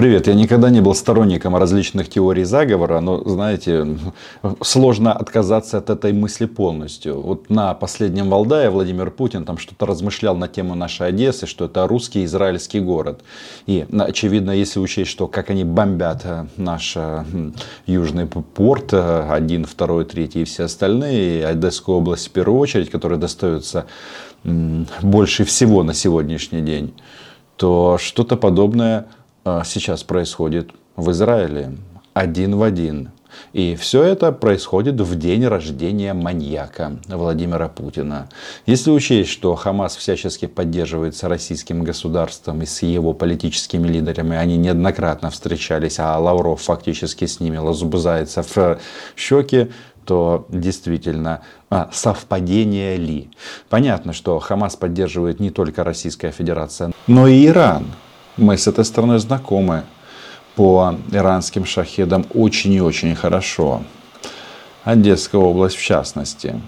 Привет, я никогда не был сторонником различных теорий заговора, но, знаете, сложно отказаться от этой мысли полностью. Вот на последнем Валдае Владимир Путин там что-то размышлял на тему нашей Одессы, что это русский израильский город. И, очевидно, если учесть, что как они бомбят э, наш э, южный порт, э, один, второй, третий и все остальные, и Одесскую область в первую очередь, которая достается больше всего на сегодняшний день, то что-то подобное сейчас происходит в Израиле. Один в один. И все это происходит в день рождения маньяка Владимира Путина. Если учесть, что Хамас всячески поддерживается российским государством и с его политическими лидерами, они неоднократно встречались, а Лавров фактически с ними лазубзается в щеки, то действительно а, совпадение ли? Понятно, что Хамас поддерживает не только Российская Федерация, но и Иран. Мы с этой страной знакомы по иранским шахедам очень и очень хорошо. Одесская область в частности.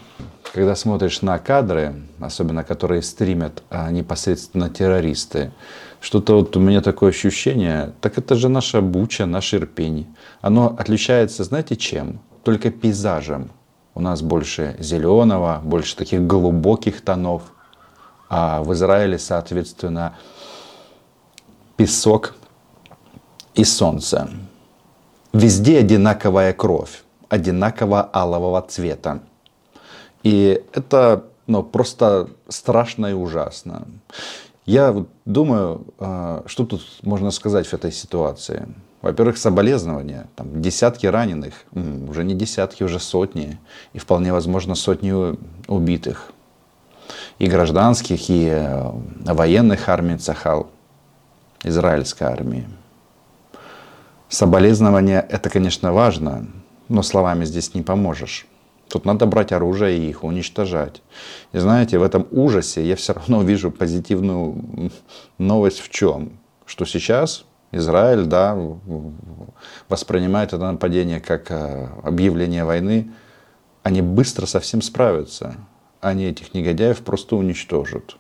Когда смотришь на кадры, особенно которые стримят а, непосредственно террористы, что-то вот у меня такое ощущение, так это же наша Буча, наш Ирпень. Оно отличается, знаете, чем? Только пейзажем. У нас больше зеленого, больше таких глубоких тонов. А в Израиле, соответственно, песок и солнце. Везде одинаковая кровь, одинаково алого цвета. И это ну, просто страшно и ужасно. Я думаю, а, что тут можно сказать в этой ситуации. Во-первых, соболезнования. Там десятки раненых, уже не десятки, уже сотни. И вполне возможно сотни убитых. И гражданских, и э, военных армий Цахал израильской армии. Соболезнования – это, конечно, важно, но словами здесь не поможешь. Тут надо брать оружие и их уничтожать. И знаете, в этом ужасе я все равно вижу позитивную новость в чем? Что сейчас Израиль да, воспринимает это нападение как э, объявление войны. Они быстро совсем справятся. Они этих негодяев просто уничтожат.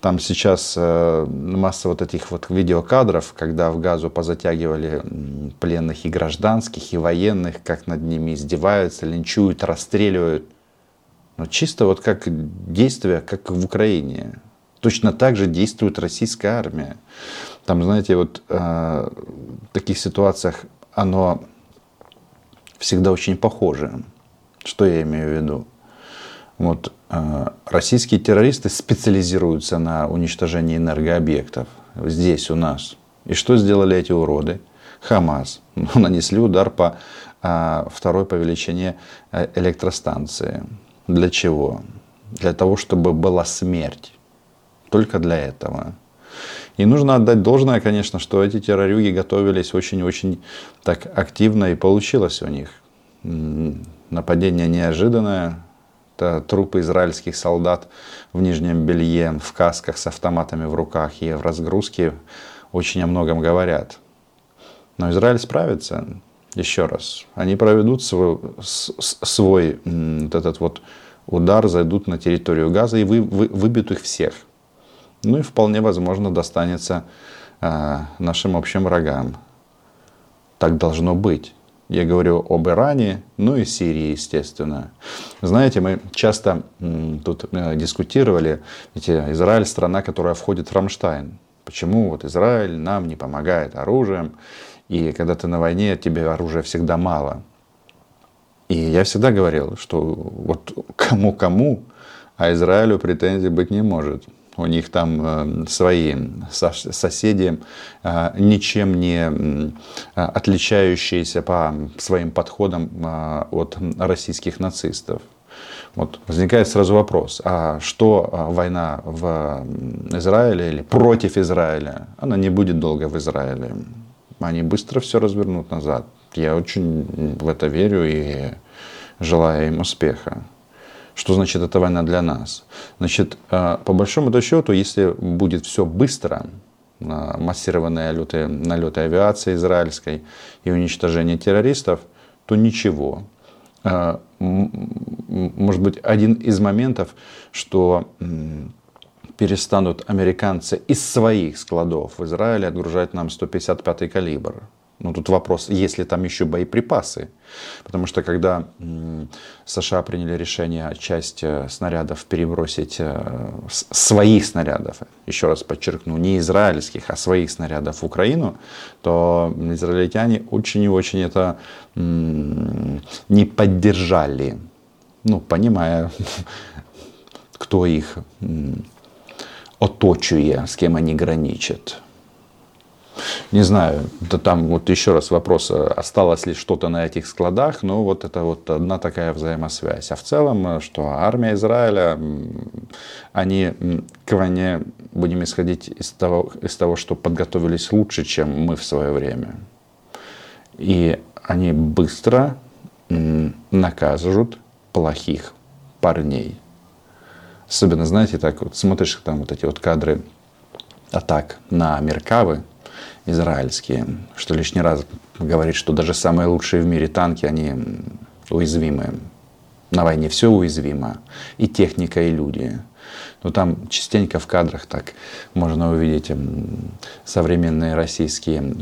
Там сейчас э, масса вот этих вот видеокадров, когда в газу позатягивали пленных и гражданских, и военных, как над ними издеваются, линчуют, расстреливают. Но чисто вот как действие, как в Украине. Точно так же действует российская армия. Там, знаете, вот э, в таких ситуациях оно всегда очень похоже. Что я имею в виду? Вот, российские террористы специализируются на уничтожении энергообъектов здесь у нас. И что сделали эти уроды? Хамас. Нанесли удар по э, второй по величине э, электростанции. Для чего? Для того, чтобы была смерть. Только для этого. И нужно отдать должное, конечно, что эти террорюги готовились очень-очень так активно и получилось у них. Нападение неожиданное, трупы израильских солдат в нижнем белье, в касках с автоматами в руках и в разгрузке очень о многом говорят. Но Израиль справится, еще раз. Они проведут свой, свой вот этот вот удар, зайдут на территорию Газа и вы, вы, выбьют их всех. Ну и вполне возможно достанется э, нашим общим врагам. Так должно быть. Я говорю об Иране, ну и Сирии, естественно. Знаете, мы часто тут э, дискутировали, ведь Израиль страна, которая входит в Рамштайн. Почему вот Израиль нам не помогает оружием, и когда ты на войне, тебе оружия всегда мало. И я всегда говорил, что вот кому-кому, а Израилю претензий быть не может у них там э, свои соседи, э, ничем не отличающиеся по своим подходам э, от российских нацистов. Вот возникает сразу вопрос, а что война в Израиле или против Израиля, она не будет долго в Израиле. Они быстро все развернут назад. Я очень в это верю и желаю им успеха. Что значит эта война для нас? Значит, э, по большому счету, если будет все быстро, э, массированные налеты, налеты авиации израильской и уничтожение террористов, то ничего. Э, может быть, один из моментов, что перестанут американцы из своих складов в Израиле отгружать нам 155 калибр. Ну, тут вопрос, есть ли там еще боеприпасы. Потому что когда США приняли решение часть э, снарядов перебросить, э, своих снарядов, еще раз подчеркну, не израильских, а своих снарядов в Украину, то израильтяне очень и очень это не поддержали. Ну, понимая, кто их оточує, с кем они граничат. Не знаю, да там вот еще раз вопрос, осталось ли что-то на этих складах, но вот это вот одна такая взаимосвязь. А в целом, что армия Израиля, они к войне, будем исходить из того, из того, что подготовились лучше, чем мы в свое время. И они быстро накажут плохих парней. Особенно, знаете, так вот смотришь там вот эти вот кадры атак на Меркавы израильские, что лишний раз говорит, что даже самые лучшие в мире танки, они уязвимы. На войне все уязвимо. И техника, и люди. Но там частенько в кадрах так можно увидеть современные российские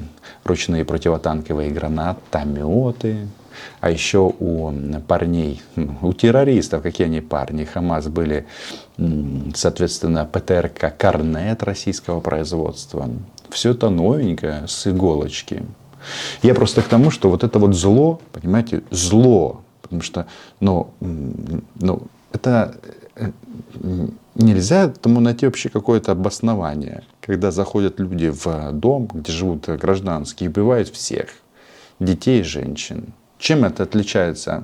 ручные противотанковые гранатометы, а еще у парней, у террористов, какие они парни, Хамас были, соответственно, ПТРК «Корнет» российского производства. Все это новенькое, с иголочки. Я просто к тому, что вот это вот зло, понимаете, зло, потому что, ну, ну это э, нельзя этому найти вообще какое-то обоснование, когда заходят люди в дом, где живут гражданские, и убивают всех, детей и женщин. Чем это отличается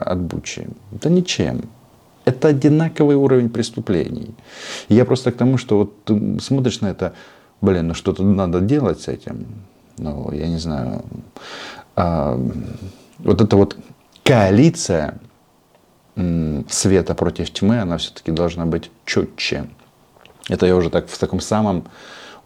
от Бучи? Да ничем. Это одинаковый уровень преступлений. я просто к тому, что вот смотришь на это, блин, ну что-то надо делать с этим. Ну, я не знаю. А, вот эта вот коалиция света против тьмы, она все-таки должна быть четче. Это я уже так в таком самом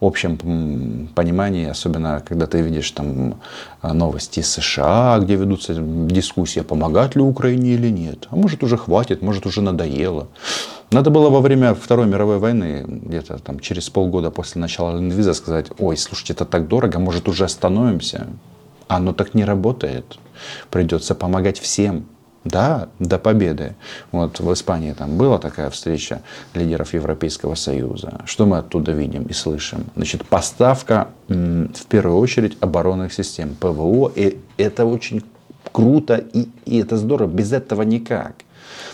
общем понимании, особенно когда ты видишь там а, новости из США, где ведутся дискуссии, помогать ли Украине или нет. А может уже хватит, может уже надоело. Надо было во время Второй мировой войны, где-то там через полгода после начала ленд сказать, ой, слушайте, это так дорого, может уже остановимся. Оно так не работает. Придется помогать всем. Да, до победы. Вот в Испании там была такая встреча лидеров Европейского Союза. Что мы оттуда видим и слышим? Значит, поставка в первую очередь оборонных систем ПВО. И это очень круто и, и это здорово. Без этого никак.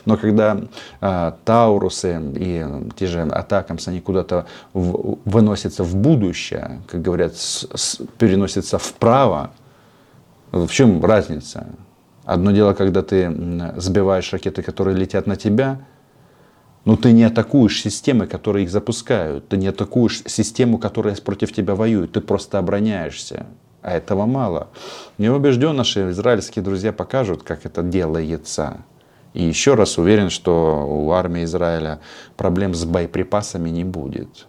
Но когда э, Таурусы и те же Атакамс, они куда-то в, выносятся в будущее, как говорят, с, с, переносятся вправо, в чем разница? Одно дело, когда ты сбиваешь ракеты, которые летят на тебя, но ты не атакуешь системы, которые их запускают. Ты не атакуешь систему, которая против тебя воюет. Ты просто обороняешься. А этого мало. Не убежден, наши израильские друзья покажут, как это делается. И еще раз уверен, что у армии Израиля проблем с боеприпасами не будет.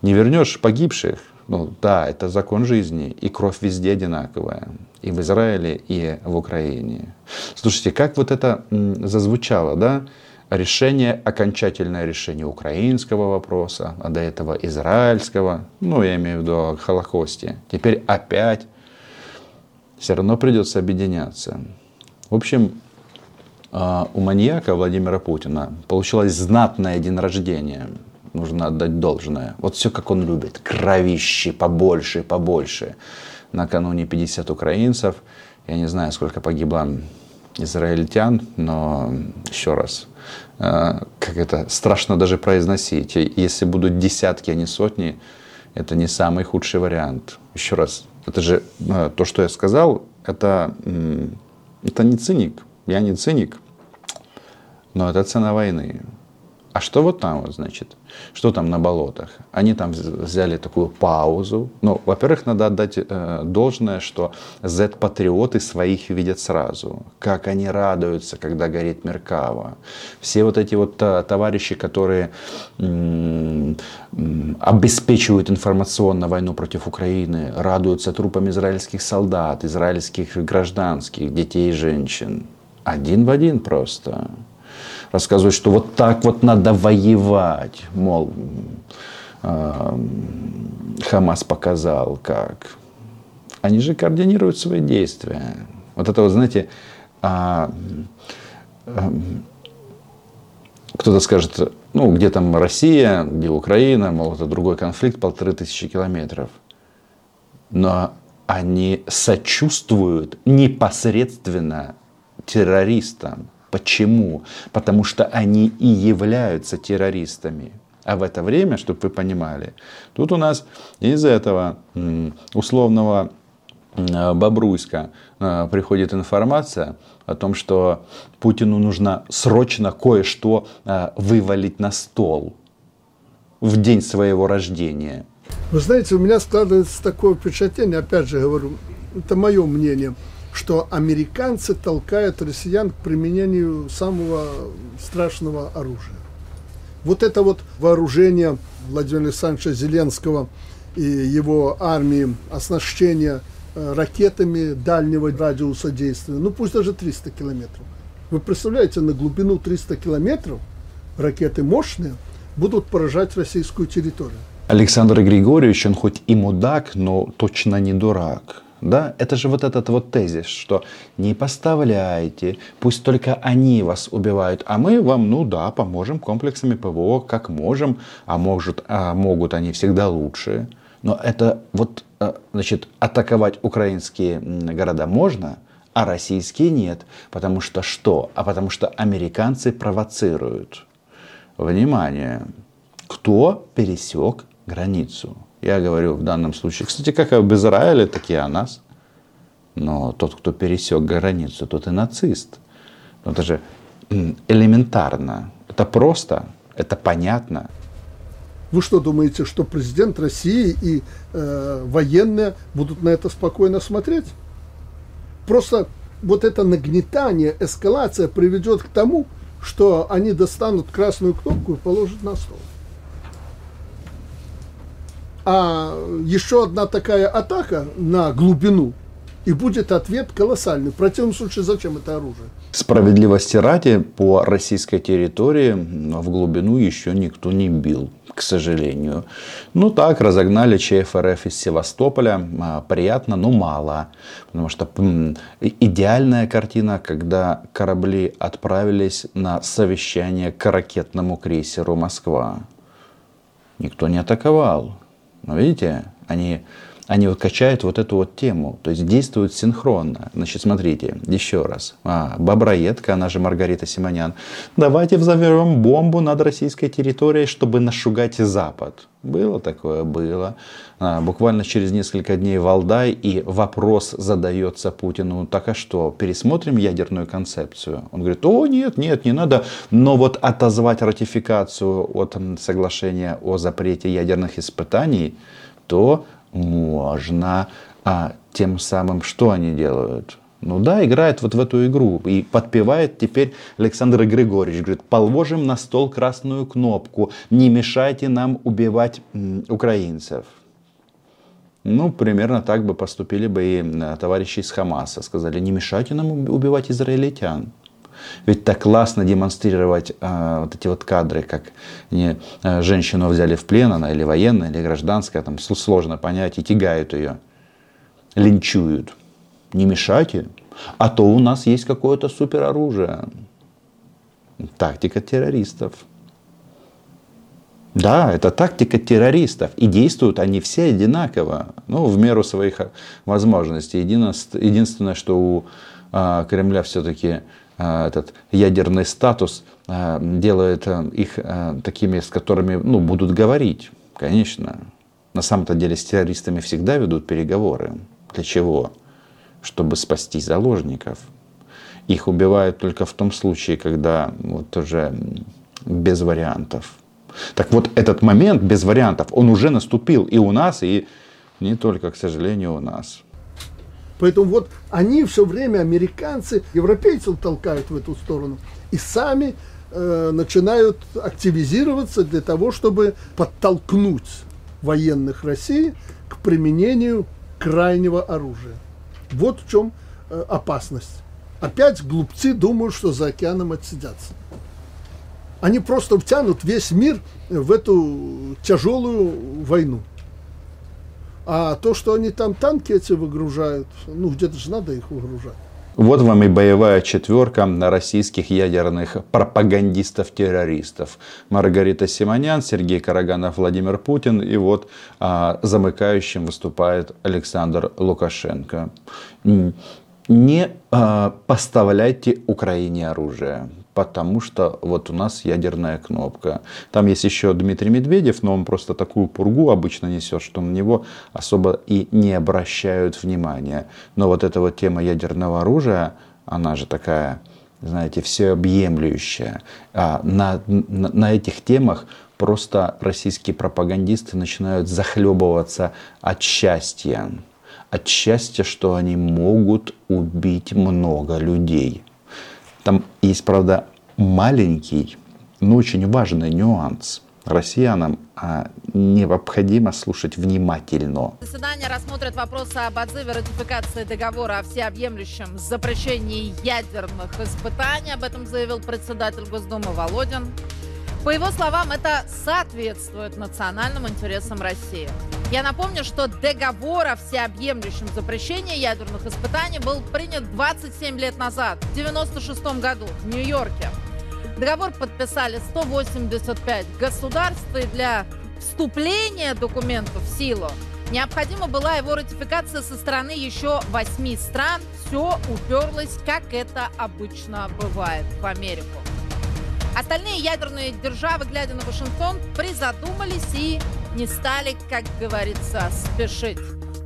Не вернешь погибших, ну да, это закон жизни, и кровь везде одинаковая, и в Израиле, и в Украине. Слушайте, как вот это зазвучало, да? Решение, окончательное решение украинского вопроса, а до этого израильского, ну я имею в виду о Холокосте. Теперь опять все равно придется объединяться. В общем, а, у маньяка Владимира Путина получилось знатное день рождения – нужно отдать должное. Вот все, как он любит. Кровищи побольше, побольше. Накануне 50 украинцев. Я не знаю, сколько погибло израильтян, но еще раз, э, как это страшно даже произносить. Если будут десятки, а не сотни, это не самый худший вариант. Еще раз, это же э, то, что я сказал, это, это не циник. Я не циник, но это цена войны. А что вот там вот, значит? Что там на болотах? Они там взяли такую паузу. Ну, во-первых, надо отдать э, должное, что Z-патриоты своих видят сразу. Как они радуются, когда горит Меркава. Все вот эти вот э, товарищи, которые э, обеспечивают информационно войну против Украины, радуются трупам израильских солдат, израильских гражданских, детей и женщин. Один в один просто. Рассказывают, что вот так вот надо воевать, мол, э, Хамас показал, как. Они же координируют свои действия. Вот это вот, знаете, а, а, кто-то скажет, ну, где там Россия, где Украина, мол, это другой конфликт, полторы тысячи километров. Но они сочувствуют непосредственно террористам. Почему? Потому что они и являются террористами. А в это время, чтобы вы понимали, тут у нас из этого условного Бобруйска э, приходит информация о том, что Путину нужно срочно кое-что э, вывалить на стол в день своего рождения. Вы знаете, у меня складывается такое впечатление, опять же говорю, это мое мнение, что американцы толкают россиян к применению самого страшного оружия. Вот это вот вооружение Владимира Александровича Зеленского и его армии, оснащение Э, ракетами дальнего радиуса действия, ну пусть даже 300 километров. Вы представляете, на глубину 300 километров ракеты мощные будут поражать российскую территорию. Александр Григорьевич, он хоть и мудак, но точно не дурак. Да, это же вот этот вот тезис, что не поставляйте, пусть только они вас убивают, а мы вам, ну да, поможем комплексами ПВО, как можем, а может, а могут они всегда лучше. Но это вот, э, значит, атаковать украинские города можно, а российские нет. Потому что что? А потому что американцы провоцируют. Внимание! Кто пересек границу? Я говорю в данном случае, кстати, как в Израиле, так и о нас. Но тот, кто пересек границу, тот и нацист. Но это же элементарно. Это просто, это понятно. Вы что думаете, что президент России и э, военные будут на это спокойно смотреть? Просто вот это нагнетание, эскалация приведет к тому, что они достанут красную кнопку и положат на стол. А еще одна такая атака на глубину – и будет ответ колоссальный. В противном случае, зачем это оружие? Справедливости ради, по российской территории в глубину еще никто не бил, к сожалению. Ну так, разогнали ЧФРФ из Севастополя. А, приятно, но мало. Потому что идеальная картина, когда корабли отправились на совещание к ракетному крейсеру «Москва». Никто не атаковал. Но видите, они они вот качают вот эту вот тему, то есть действуют синхронно. Значит, смотрите, еще раз. А, Боброедка, она же Маргарита Симонян. Давайте взорвем бомбу над российской территорией, чтобы нашугать Запад. Было такое? Было. А, буквально через несколько дней Валдай, и вопрос задается Путину, так а что, пересмотрим ядерную концепцию? Он говорит, о нет, нет, не надо, но вот отозвать ратификацию от соглашения о запрете ядерных испытаний, то можно. А тем самым что они делают? Ну да, играет вот в эту игру. И подпевает теперь Александр Григорьевич. Говорит, положим на стол красную кнопку. Не мешайте нам убивать украинцев. Ну, примерно так бы поступили бы и товарищи из Хамаса. Сказали, не мешайте нам убивать израильтян. Ведь так классно демонстрировать э, вот эти вот кадры, как не, э, женщину взяли в плен, она или военная, или гражданская, там сложно понять, и тягают ее, линчуют. Не мешайте, а то у нас есть какое-то супероружие. Тактика террористов. Да, это тактика террористов. И действуют они все одинаково, ну, в меру своих возможностей. Единственное, что у а, Кремля все-таки Э, этот ядерный статус э, делает их такими, с которыми ну, будут говорить, конечно. На самом-то деле с террористами всегда ведут переговоры. Для чего? Чтобы спасти заложников. Их убивают только в том случае, когда вот уже без вариантов. Так вот, этот момент без вариантов, он уже наступил и у нас, и не только, к сожалению, у нас. Поэтому вот они все время, американцы, европейцев толкают в эту сторону. И сами э, начинают активизироваться для того, чтобы подтолкнуть военных России к применению крайнего оружия. Вот в чем э, опасность. Опять глупцы думают, что за океаном отсидятся. Они просто втянут весь мир в эту тяжелую войну. А то, что они там танки эти выгружают, ну где-то же надо их выгружать. Вот вам и боевая четверка на российских ядерных пропагандистов-террористов. Маргарита Симонян, Сергей Караганов, Владимир Путин. И вот а, замыкающим выступает Александр Лукашенко. Не а, поставляйте Украине оружие потому что вот у нас ядерная кнопка. Там есть еще Дмитрий Медведев, но он просто такую пургу обычно несет, что на него особо и не обращают внимания. Но вот эта вот тема ядерного оружия, она же такая, знаете, всеобъемлющая. А на, на, на этих темах просто российские пропагандисты начинают захлебываться от счастья. От счастья, что они могут убить много людей. Там есть, правда, маленький, но очень важный нюанс. Россиянам а, необходимо слушать внимательно. Заседание рассмотрит вопросы об отзыве ратификации договора о всеобъемлющем запрещении ядерных испытаний. Об этом заявил председатель Госдумы Володин. По его словам, это соответствует национальным интересам России. Я напомню, что договор о всеобъемлющем запрещении ядерных испытаний был принят 27 лет назад, в 1996 году, в Нью-Йорке. Договор подписали 185 государств, и для вступления документа в силу необходима была его ратификация со стороны еще восьми стран. Все уперлось, как это обычно бывает в Америку. Остальные ядерные державы, глядя на Вашингтон, призадумались и не стали, как говорится, спешить.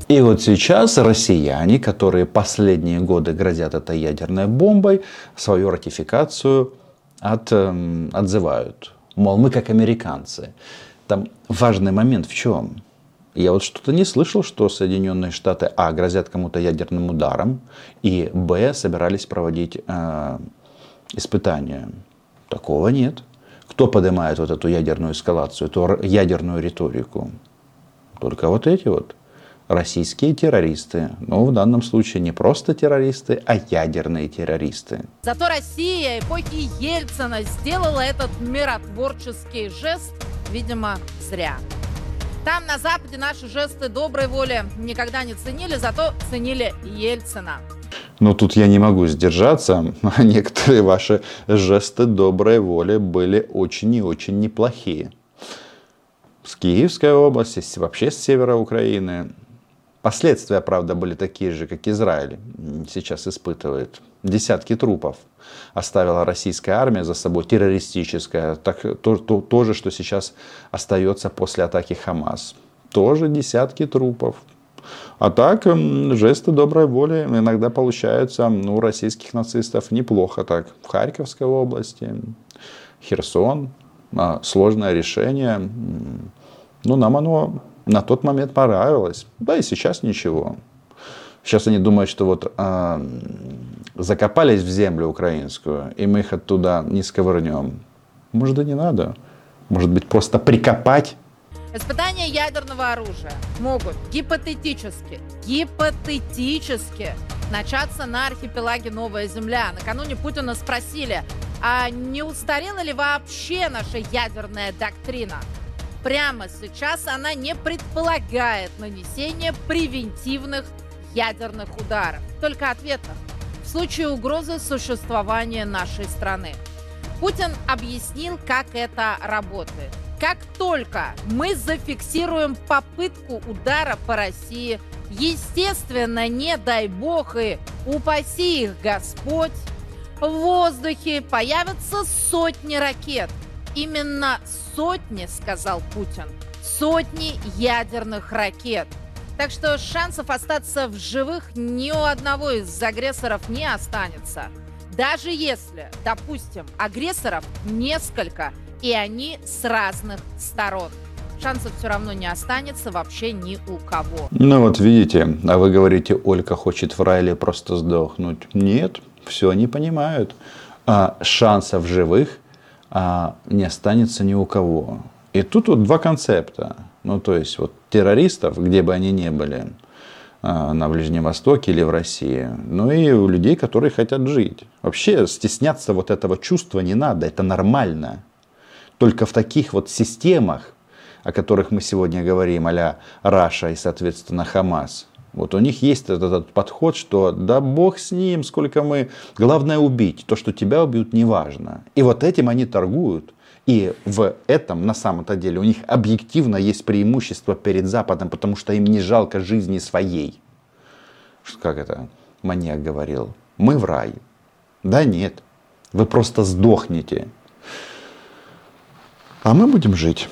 И вот сейчас россияне, которые последние годы грозят этой ядерной бомбой, свою ратификацию от, э, отзывают. Мол, мы как американцы. Там важный момент в чем? Я вот что-то не слышал, что Соединенные Штаты, а, грозят кому-то ядерным ударом, и, б, собирались проводить э, испытания. Такого нет. Кто поднимает вот эту ядерную эскалацию, эту ядерную риторику? Только вот эти вот российские террористы. Но в данном случае не просто террористы, а ядерные террористы. Зато Россия эпохи Ельцина сделала этот миротворческий жест, видимо, зря. Там на Западе наши жесты доброй воли никогда не ценили, зато ценили Ельцина. Но тут я не могу сдержаться. Некоторые ваши жесты доброй воли были очень и очень неплохие. С Киевской области, вообще с севера Украины. Последствия, правда, были такие же, как Израиль сейчас испытывает. Десятки трупов оставила российская армия за собой, террористическая. Так, то, то, то же, что сейчас остается после атаки Хамас. Тоже десятки трупов. А так, жесты доброй воли иногда получаются ну, у российских нацистов неплохо так. В Харьковской области, Херсон, а, сложное решение. Ну, нам оно на тот момент понравилось. Да и сейчас ничего. Сейчас они думают, что вот а, закопались в землю украинскую, и мы их оттуда не сковырнем. Может, и не надо. Может быть, просто прикопать Испытания ядерного оружия могут гипотетически, гипотетически начаться на архипелаге Новая Земля. Накануне Путина спросили, а не устарела ли вообще наша ядерная доктрина? Прямо сейчас она не предполагает нанесение превентивных ядерных ударов, только ответных, в случае угрозы существования нашей страны. Путин объяснил, как это работает. Как только мы зафиксируем попытку удара по России, естественно, не дай бог и упаси их Господь, в воздухе появятся сотни ракет. Именно сотни, сказал Путин, сотни ядерных ракет. Так что шансов остаться в живых ни у одного из агрессоров не останется. Даже если, допустим, агрессоров несколько – и они с разных сторон. Шансов все равно не останется вообще ни у кого. Ну вот видите, а вы говорите, Олька хочет в райле просто сдохнуть. Нет, все они понимают. А шансов живых а, не останется ни у кого. И тут вот два концепта. Ну то есть вот террористов, где бы они ни были, а, на Ближнем Востоке или в России, но и у людей, которые хотят жить. Вообще стесняться вот этого чувства не надо, это нормально. Только в таких вот системах, о которых мы сегодня говорим, а-ля Раша и, соответственно, Хамас, вот у них есть этот, этот подход, что да бог с ним, сколько мы, главное убить, то, что тебя убьют, неважно. И вот этим они торгуют. И в этом, на самом-то деле, у них объективно есть преимущество перед Западом, потому что им не жалко жизни своей. Как это маньяк говорил? Мы в рай. Да нет, вы просто сдохнете. А мы будем жить.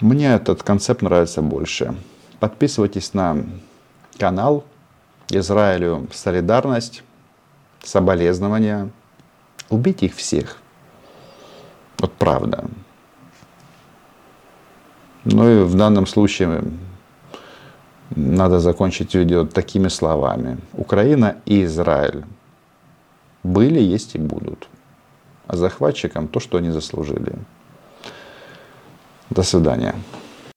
Мне этот концепт нравится больше. Подписывайтесь на канал. Израилю солидарность, соболезнования. Убейте их всех. Вот правда. Ну и в данном случае надо закончить видео такими словами. Украина и Израиль были, есть и будут. А захватчикам то, что они заслужили. До свидания.